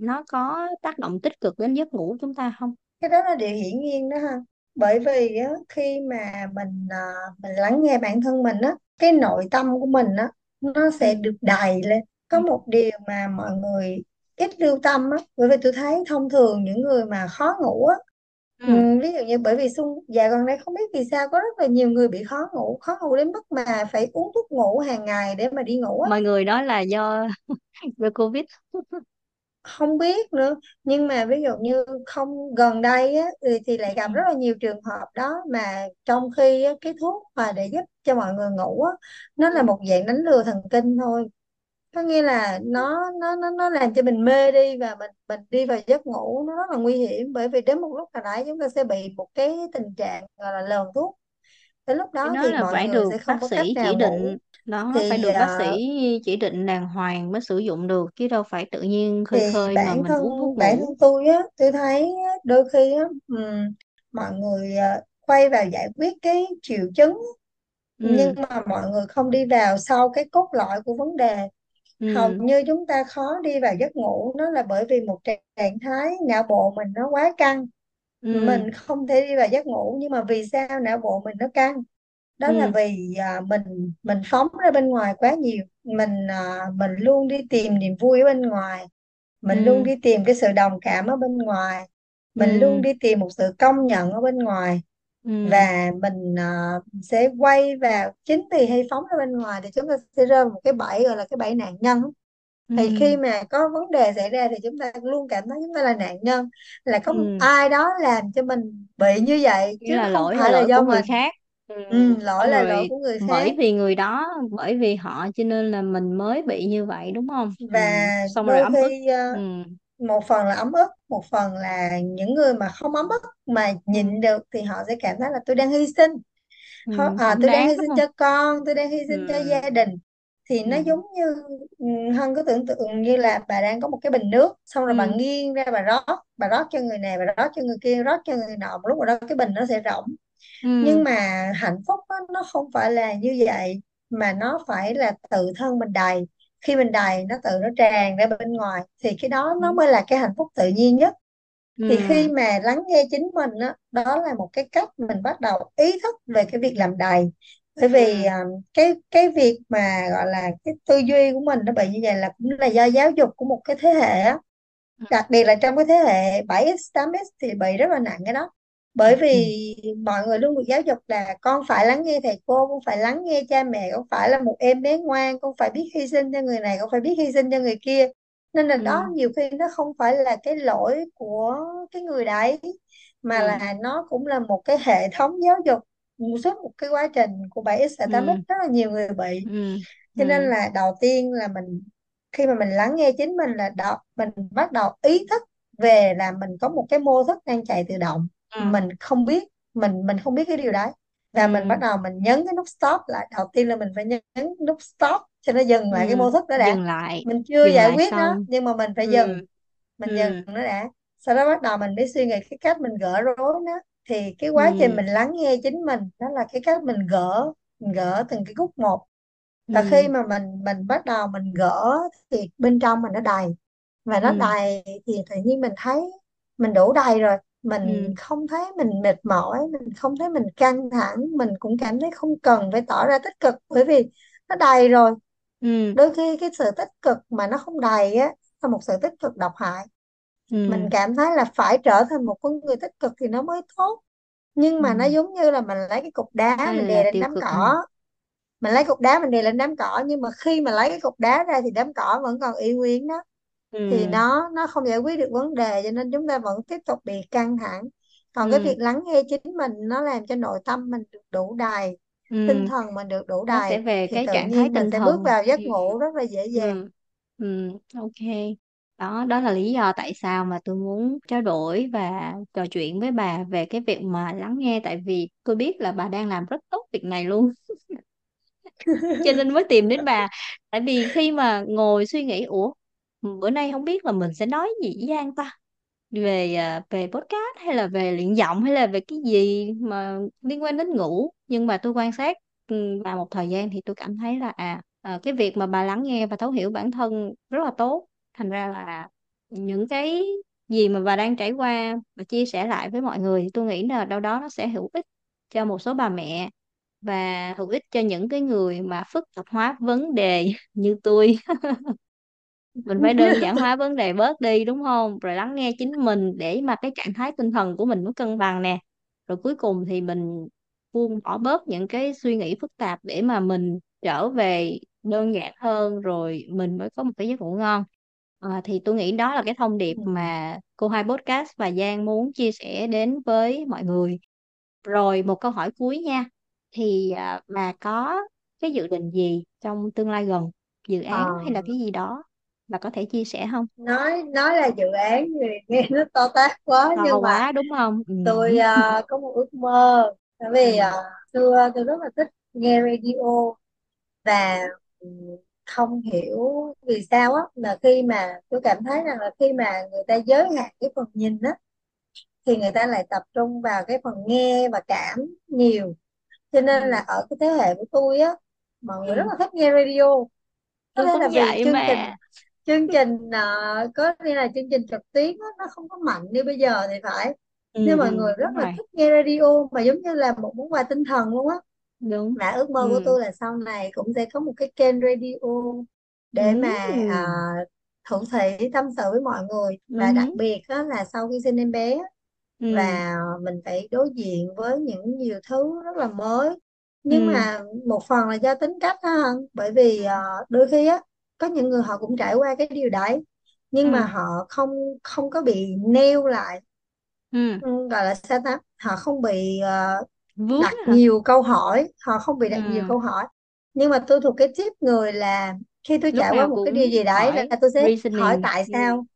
nó có tác động tích cực đến giấc ngủ chúng ta không? Cái đó là điều hiển nhiên đó ha. Bởi vì á, khi mà mình à, mình lắng nghe bản thân mình á cái nội tâm của mình á nó sẽ ừ. được đầy lên. Có một điều mà mọi người ít lưu tâm á bởi vì tôi thấy thông thường những người mà khó ngủ á ừ, ừ ví dụ như bởi vì xung dạo gần đây không biết vì sao có rất là nhiều người bị khó ngủ khó ngủ đến mức mà phải uống thuốc ngủ hàng ngày để mà đi ngủ á. Mọi người nói là do do Covid. Không biết nữa nhưng mà ví dụ như không gần đây á thì, thì lại gặp ừ. rất là nhiều trường hợp đó mà trong khi á, cái thuốc mà để giúp cho mọi người ngủ á nó là ừ. một dạng đánh lừa thần kinh thôi có nghĩa là nó nó nó nó làm cho mình mê đi và mình mình đi vào giấc ngủ nó rất là nguy hiểm. Bởi vì đến một lúc nào đấy chúng ta sẽ bị một cái tình trạng gọi là lờn thuốc. Đến lúc đó đó thì là mọi phải người được sẽ không bác có cách sĩ chỉ nào ngủ. Định nó phải thì được bác sĩ à, chỉ định đàng hoàng mới sử dụng được chứ đâu phải tự nhiên khơi thì khơi mà bản mình thân uống thuốc bản thân ngủ tôi á tôi thấy á, đôi khi á ừm, mọi người à, quay vào giải quyết cái triệu chứng. Nhưng ừ mà mọi người không đi vào sau cái cốt lõi của vấn đề hầu ừ. như chúng ta khó đi vào giấc ngủ nó là bởi vì một trạng thái não bộ mình nó quá căng. Ừ. Mình không thể đi vào giấc ngủ nhưng mà vì sao não bộ mình nó căng? Đó là ừ. vì à, mình mình phóng ra bên ngoài quá nhiều. Mình à, mình luôn đi tìm niềm vui ở bên ngoài. Mình luôn ừ đi tìm cái sự đồng cảm ở bên ngoài. Mình luôn ừ đi tìm một sự công nhận ở bên ngoài ừ. Và mình à, sẽ quay vào chính vì hay phóng ra bên ngoài thì chúng ta sẽ rơi vào một cái bẫy gọi là cái bẫy nạn nhân. Thì khi ừ mà có vấn đề xảy ra thì chúng ta luôn cảm thấy chúng ta là nạn nhân là có một ừ. ai đó làm cho mình bị như vậy nghĩa chứ là không lỗi là phải là lỗi của do người mình. khác. Ừ. ừ, lỗi xong là lỗi rồi của người bởi khác. vì người đó bởi vì họ cho nên là mình mới bị như vậy đúng không? Ừ. và xong rồi đôi ấm ức. khi ờ, ừ. Một phần là ấm ức một phần là những người mà không ấm ức mà Ừ. nhịn được thì họ sẽ cảm thấy là tôi đang hy sinh Ừ. À, không tôi đang đáng hy đúng sinh không cho con tôi đang hy ừ. sinh cho gia đình thì nó Ừ. giống như ừ, Hân cứ tưởng tượng như là bà đang có một cái bình nước xong rồi bà Ừ. nghiêng ra bà rót bà rót cho người này bà rót cho người kia rót cho người nọ một lúc rồi đó cái bình nó sẽ rỗng Ừ. nhưng mà hạnh phúc đó, nó không phải là như vậy mà nó phải là tự thân mình đầy khi mình đầy nó tự nó tràn ra bên ngoài thì cái đó Ừ. nó mới là cái hạnh phúc tự nhiên nhất thì khi Ừ. mà lắng nghe chính mình á, đó là một cái cách mình bắt đầu ý thức về cái việc làm đầy bởi vì Ừ. à, cái cái việc mà gọi là cái tư duy của mình nó bị như vậy là cũng là do giáo dục của một cái thế hệ á đặc biệt là trong cái thế hệ 7x 8x thì bị rất là nặng cái đó bởi Ừ. vì mọi người luôn được giáo dục là con phải lắng nghe thầy cô con phải lắng nghe cha mẹ con phải là một em bé ngoan con phải biết hy sinh cho người này con phải biết hy sinh cho người kia nên là đó Ừ. nhiều khi nó không phải là cái lỗi của cái người đấy mà Ừ. là nó cũng là một cái hệ thống giáo dục suốt một cái quá trình của 7x và 8x Ừ. rất là nhiều người bị Ừ. cho nên Ừ. là đầu tiên là mình khi mà mình lắng nghe chính mình là đó mình bắt đầu ý thức về là mình có một cái mô thức đang chạy tự động Ừ. mình không biết mình mình không biết cái điều đấy và mình bắt Ừ. đầu mình nhấn cái nút stop lại đầu tiên là mình phải nhấn nút stop cho nó dừng Ừ. lại cái mô thức đó đã dừng lại mình chưa dừng giải lại quyết nó xong nhưng mà mình phải ừ. dừng mình dừng Ừ. nó đã sau đó bắt đầu mình mới suy nghĩ cái cách mình gỡ rối nó thì cái quá trình Ừ. mình lắng nghe chính mình đó là cái cách mình gỡ mình gỡ từng cái khúc một và khi Ừ. mà mình mình bắt đầu mình gỡ thì bên trong mình nó đầy và nó Ừ. đầy thì tự nhiên mình thấy mình đủ đầy rồi mình Ừ. không thấy mình mệt mỏi mình không thấy mình căng thẳng mình cũng cảm thấy không cần phải tỏ ra tích cực bởi vì nó đầy rồi Ừ. đôi khi cái sự tích cực mà nó không đầy á là một sự tích cực độc hại mình Ừ. cảm thấy là phải trở thành một con người tích cực thì nó mới tốt nhưng Ừ. mà nó giống như là mình lấy cái cục đá đây mình đè là lên tiêu đám cực ừ. cỏ mình lấy cục đá mình đè lên đám cỏ nhưng mà khi mà lấy cái cục đá ra thì đám cỏ vẫn còn y nguyên đó thì Ừ. nó nó không giải quyết được vấn đề cho nên chúng ta vẫn tiếp tục bị căng thẳng còn cái Ừ. việc lắng nghe chính mình nó làm cho nội tâm mình được đủ đầy tinh Ừ. thần mình được đủ nó sẽ đầy về thì cái tự trạng thái nhiên mình tinh sẽ bước thần vào ừ. giấc ngủ rất là dễ dàng Ừ. Ừ. ok đó đó là lý do tại sao mà tôi muốn trao đổi và trò chuyện với bà về cái việc mà lắng nghe tại vì tôi biết là bà đang làm rất tốt việc này luôn cho nên mới tìm đến bà tại vì khi mà ngồi suy nghĩ ủa bữa nay không biết là mình sẽ nói gì với Giang ta. Về à, về podcast hay là về luyện giọng hay là về cái gì mà liên quan đến ngủ. Nhưng mà tôi quan sát ừ, bà một thời gian thì tôi cảm thấy là à, à cái việc mà bà lắng nghe và thấu hiểu bản thân rất là tốt. Thành ra là những cái gì mà bà đang trải qua và chia sẻ lại với mọi người thì tôi nghĩ là đâu đó nó sẽ hữu ích cho một số bà mẹ và hữu ích cho những cái người mà phức tạp hóa vấn đề như tôi. mình phải đơn giản hóa vấn đề bớt đi đúng không? Rồi lắng nghe chính mình để mà cái trạng thái tinh thần của mình nó cân bằng nè. Rồi cuối cùng thì mình buông bỏ bớt những cái suy nghĩ phức tạp để mà mình trở về đơn giản hơn rồi mình mới có một cái giấc ngủ ngon. À, thì tôi nghĩ đó là cái thông điệp Ừ. mà cô hai podcast và Giang muốn chia sẻ đến với mọi người. Rồi một câu hỏi cuối nha. Thì à, bà có cái dự định gì trong tương lai gần? Dự Ờ, án hay là cái gì đó bà có thể chia sẻ không? Nói nói là dự án thì nghe nó to tát quá to nhưng mà quá đúng không? Ừ. tôi ờ, có một ước mơ. Bởi vì Ừ. ờ, xưa tôi rất là thích nghe radio và ừ, không hiểu vì sao á là khi mà tôi cảm thấy rằng là khi mà người ta giới hạn cái phần nhìn á thì người ta lại tập trung vào cái phần nghe và cảm nhiều. Cho nên là ở cái thế hệ của tôi á mọi người rất là thích nghe radio. Có tôi thể là cũng vì vậy chương mà. trình chương trình ờ, có nghĩa là chương trình trực tuyến á, nó không có mạnh như bây giờ thì phải ừ, nhưng mọi ừ, người rất là rồi thích nghe radio mà giống như là một món quà tinh thần luôn á đúng mà ước mơ của ừ. tôi là sau này cũng sẽ có một cái kênh radio để Ừ. mà à, thủ thỉ tâm sự với mọi người và đặc Ừ. biệt á, là sau khi sinh em bé Ừ. và mình phải đối diện với những nhiều thứ rất là mới nhưng Ừ. mà một phần là do tính cách ha bởi vì à, đôi khi á có những người họ cũng trải qua cái điều đấy nhưng mà Ừ. họ không không có bị nêu lại Ừ. ừ, gọi là sao ta họ không bị vướng đặt hả nhiều câu hỏi họ không bị đặt nhiều ừ. câu hỏi nhưng mà tôi thuộc cái tiếp người là khi tôi lúc trải qua nào một cái cũng điều gì đấy là tôi sẽ hỏi reasoning tại ừ. sao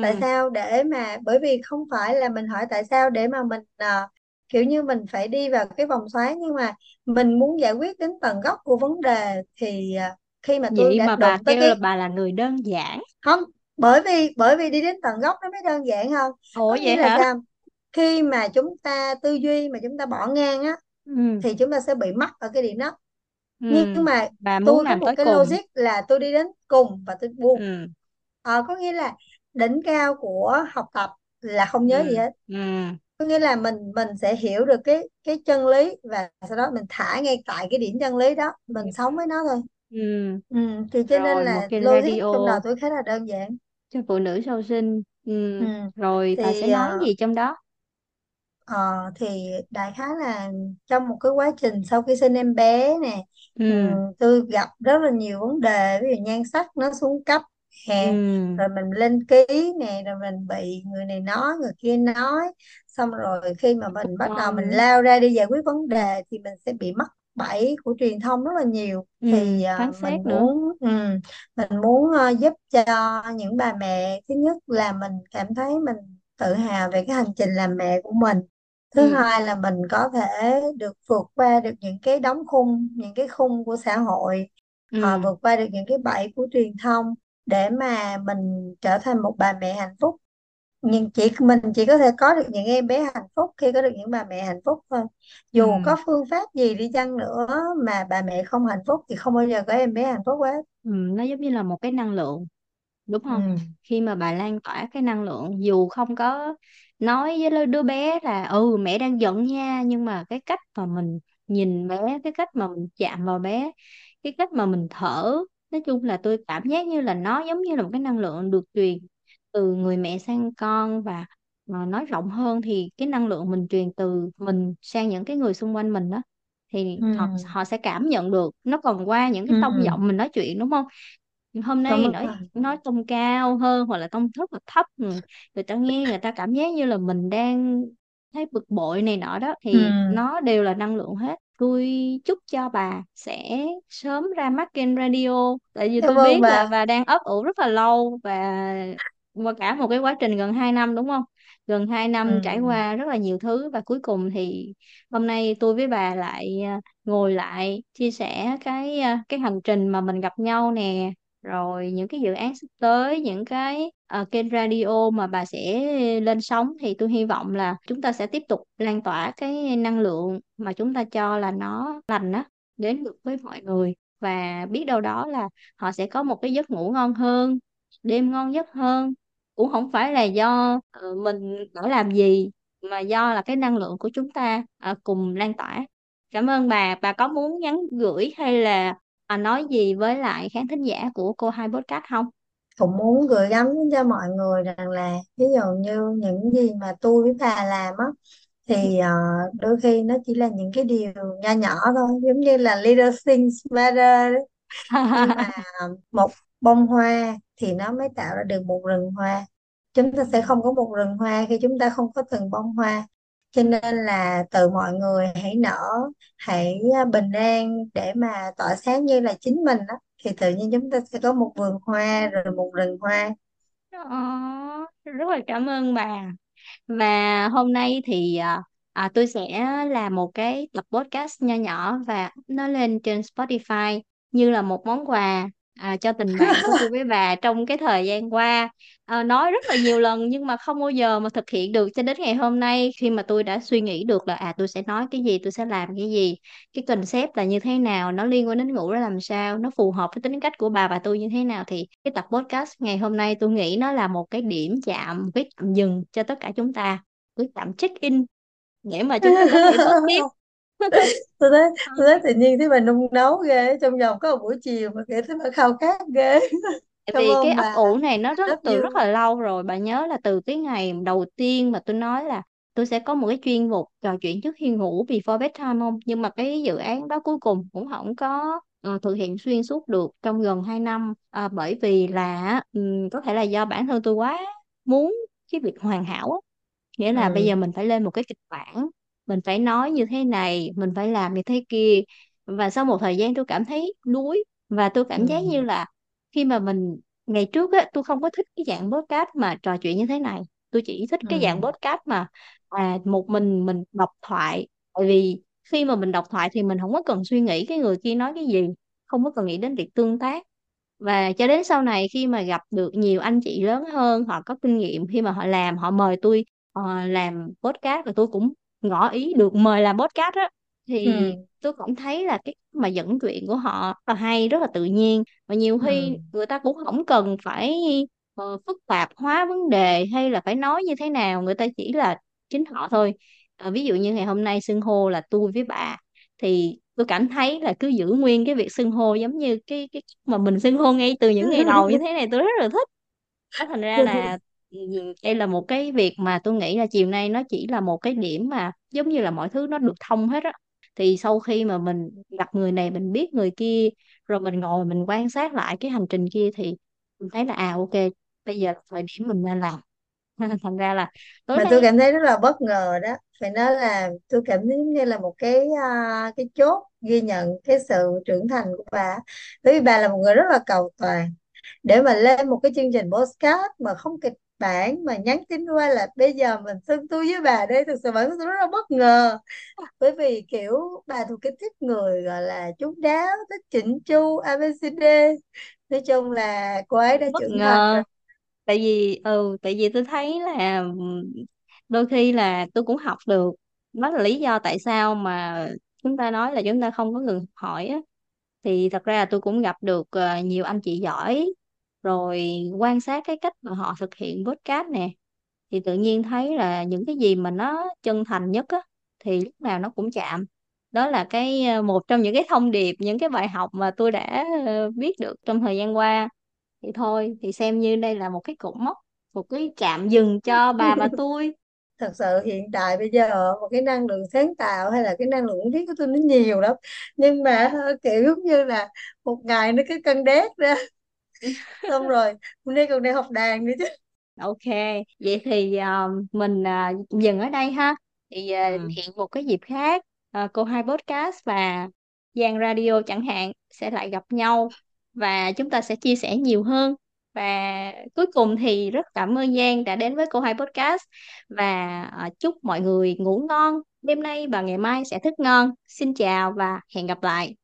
tại Ừ. sao để mà bởi vì không phải là mình hỏi tại sao để mà mình à, kiểu như mình phải đi vào cái vòng xoáy nhưng mà mình muốn giải quyết đến tận gốc của vấn đề thì à, khi mà tôi vậy đã mà bà kêu là cái bà là người đơn giản không bởi vì bởi vì đi đến tận gốc nó mới đơn giản hơn ủa có vậy là hả sao khi mà chúng ta tư duy mà chúng ta bỏ ngang á ừ. thì chúng ta sẽ bị mắc ở cái điểm đó Ừ. nhưng mà bà muốn tôi có làm một tới cái cùng logic là tôi đi đến cùng và tôi buông ừ. Ờ, có nghĩa là đỉnh cao của học tập là không nhớ gì Ừ. hết Ừ. có nghĩa là mình mình sẽ hiểu được cái cái chân lý và sau đó mình thả ngay tại cái điểm chân lý đó mình sống với nó thôi ừ. Ừ, thì cho nên rồi một là cái logic radio trong đầu tôi khá là đơn giản. cho phụ nữ sau sinh. Ừ Ừ. rồi bà sẽ nói ờ, gì trong đó? Ờ, thì đại khái là trong một cái quá trình sau khi sinh em bé nè ừ, ừ tôi gặp rất là nhiều vấn đề ví dụ nhan sắc nó xuống cấp ừ. rồi mình lên ký nè rồi mình bị người này nói người kia nói. Xong rồi khi mà mình bắt đầu mình Con lao ra đi giải quyết vấn đề thì mình sẽ bị mất 7 của truyền thông rất là nhiều ừ, thì à, phán uh, xét mình nữa muốn um, mình muốn uh, giúp cho những bà mẹ thứ nhất là mình cảm thấy mình tự hào về cái hành trình làm mẹ của mình thứ ừ. hai là mình có thể được vượt qua được những cái đóng khung những cái khung của xã hội ừ. Ờ, vượt qua được những cái bẫy của truyền thông để mà mình trở thành một bà mẹ hạnh phúc nhưng chỉ mình chỉ có thể có được những em bé hạnh phúc khi có được những bà mẹ hạnh phúc thôi. Ừ. Dù có phương pháp gì đi chăng nữa mà bà mẹ không hạnh phúc thì không bao giờ có em bé hạnh phúc hết. Ừ. nó giống như là một cái năng lượng đúng không Ừ. khi mà bà lan tỏa cái năng lượng dù không có nói với đứa bé là ừ mẹ đang giận nha nhưng mà cái cách mà mình nhìn bé cái cách mà mình chạm vào bé cái cách mà mình thở nói chung là tôi cảm giác như là nó giống như là một cái năng lượng được truyền từ người mẹ sang con và mà nói rộng hơn thì cái năng lượng mình truyền từ mình sang những cái người xung quanh mình đó thì Ừ. họ họ sẽ cảm nhận được nó còn qua những cái Ừ. tông giọng mình nói chuyện đúng không hôm nay Đúng thì nói rồi. nói tông cao hơn hoặc là tông rất là thấp người, người ta nghe người ta cảm giác như là mình đang thấy bực bội này nọ đó Ừ. thì nó đều là năng lượng hết tôi chúc cho bà sẽ sớm ra mắt kênh radio tại vì tôi ơn biết là bà. bà đang ấp ủ rất là lâu và qua cả một cái quá trình gần 2 năm đúng không? Gần 2 năm trải Ừ. qua rất là nhiều thứ và cuối cùng thì hôm nay tôi với bà lại à, ngồi lại chia sẻ cái à, cái hành trình mà mình gặp nhau nè rồi những cái dự án sắp tới những cái ờ, kênh radio mà bà sẽ lên sóng. Thì tôi hy vọng là chúng ta sẽ tiếp tục lan tỏa cái năng lượng mà chúng ta cho là nó lành á đến được với mọi người. Và biết đâu đó là họ sẽ có một cái giấc ngủ ngon hơn đêm ngon giấc hơn cũng không phải là do ờ, mình đã làm gì mà do là cái năng lượng của chúng ta ờ, cùng lan tỏa cảm ơn bà bà có muốn nhắn gửi hay là à, nói gì với lại khán thính giả của cô hai podcast không? cũng muốn gửi gắm cho mọi người rằng là ví dụ như những gì mà tôi với bà làm á thì ờ, đôi khi nó chỉ là những cái điều nho nhỏ thôi giống như là little things matter đấy. nhưng mà một bông hoa thì nó mới tạo ra được một rừng hoa. Chúng ta sẽ không có một rừng hoa khi chúng ta không có từng bông hoa. Cho nên là từ mọi người hãy nở hãy à, bình an để mà tỏa sáng như là chính mình đó thì tự nhiên chúng ta sẽ có một vườn hoa rồi một rừng hoa. Ờ, rất là cảm ơn bà. Và hôm nay thì à, à, tôi sẽ làm một cái tập podcast nho nhỏ và up nó lên trên Spotify như là một món quà à, cho tình bạn của tôi với bà trong cái thời gian qua. À, nói rất là nhiều lần nhưng mà không bao giờ mà thực hiện được cho đến ngày hôm nay. Khi mà tôi đã suy nghĩ được là à tôi sẽ nói cái gì, tôi sẽ làm cái gì, cái concept là như thế nào, nó liên quan đến ngủ ra làm sao, nó phù hợp với tính cách của bà và tôi như thế nào thì cái tập podcast ngày hôm nay tôi nghĩ nó là một cái điểm chạm, cái tạm dừng cho tất cả chúng ta. Cái chạm check in. Để mà chúng ta có thể bước tiếp tôi thấy tôi thấy tự nhiên thấy bà nung nấu ghê trong vòng có một buổi chiều mà kiểu thấy bà khao khát ghê. Tại cảm vì cái ơn ấp bà ủ này nó rất từ rất là lâu rồi bà nhớ là từ cái ngày đầu tiên mà tôi nói là tôi sẽ có một cái chuyên mục trò chuyện trước khi ngủ before bedtime không? Nhưng mà cái dự án đó cuối cùng cũng không có ờ, thực hiện xuyên suốt được trong gần 2 năm. À, bởi vì là ừm, có thể là do bản thân tôi quá muốn cái việc hoàn hảo á. Nghĩa là bây ừ giờ mình phải lên một cái kịch bản mình phải nói như thế này mình phải làm như thế kia. Và sau một thời gian tôi cảm thấy đuối và tôi cảm giác như là khi mà mình ngày trước á tôi không có thích cái dạng podcast mà trò chuyện như thế này. Tôi chỉ thích cái dạng podcast mà à, một mình mình đọc thoại. Tại vì khi mà mình đọc thoại thì mình không có cần suy nghĩ cái người kia nói cái gì không có cần nghĩ đến việc tương tác. Và cho đến sau này khi mà gặp được nhiều anh chị lớn hơn họ có kinh nghiệm khi mà họ làm họ mời tôi ờ, làm podcast và tôi cũng ngỏ ý được mời làm podcast á. Thì ừ. tôi cũng thấy là cái mà dẫn chuyện của họ là hay rất là tự nhiên. Và nhiều khi ừ người ta cũng không cần phải ờ, phức tạp hóa vấn đề hay là phải nói như thế nào người ta chỉ là chính họ thôi. Ờ, ví dụ như ngày hôm nay xưng hô là tôi với bà thì tôi cảm thấy là cứ giữ nguyên cái việc xưng hô giống như cái cái mà mình xưng hô ngay từ những ngày đầu như thế này tôi rất là thích. Đó thành ra là ừ, đây là một cái việc mà tôi nghĩ là chiều nay nó chỉ là một cái điểm mà giống như là mọi thứ nó được thông hết á. Thì sau khi mà mình gặp người này mình biết người kia rồi mình ngồi mình quan sát lại cái hành trình kia thì mình thấy là à ok bây giờ là thời điểm mình nên làm. Thành ra là tối mà tôi nay cảm thấy rất là bất ngờ đó. Phải nói là tôi cảm thấy như là một cái à, cái chốt ghi nhận cái sự trưởng thành của bà. Bởi vì bà là một người rất là cầu toàn. Để mà lên một cái chương trình podcast mà không kịch bản mà nhắn tin qua là bây giờ mình xưng tôi với bà đây thực sự bản thân tôi rất là bất ngờ. Bởi vì kiểu bà thuộc cái tiếp người gọi là chú đáo thích chỉnh chu ABCD nói chung là cô ấy đã bất trưởng thành rồi. Ngờ tại vì ừ tại vì tôi thấy là đôi khi là tôi cũng học được. Đó là lý do tại sao mà chúng ta nói là chúng ta không có ngừng học hỏi á. Thì thật ra là tôi cũng gặp được ờ, nhiều anh chị giỏi rồi quan sát cái cách mà họ thực hiện podcast nè, thì tự nhiên thấy là những cái gì mà nó chân thành nhất á, thì lúc nào nó cũng chạm. Đó là cái ờ, một trong những cái thông điệp, những cái bài học mà tôi đã ờ, biết được trong thời gian qua. Thì thôi, thì xem như đây là một cái cột mốc, một cái chạm dừng cho bà và tôi. Thật sự hiện tại bây giờ một cái năng lượng sáng tạo hay là cái năng lượng thiết của tôi nó nhiều lắm. Nhưng mà ờ, kiểu giống như là một ngày nó cứ cân đét ra xong rồi hôm nay còn đi học đàn nữa chứ. Ok vậy thì ờ, mình ờ, dừng ở đây ha. Thì ờ, ừ. hẹn một cái dịp khác ờ, cô hai podcast và Giang Radio chẳng hạn sẽ lại gặp nhau và chúng ta sẽ chia sẻ nhiều hơn. Và cuối cùng thì rất cảm ơn Giang đã đến với cô hai podcast và ờ, chúc mọi người ngủ ngon. Đêm nay và ngày mai sẽ thức ngon. Xin chào và hẹn gặp lại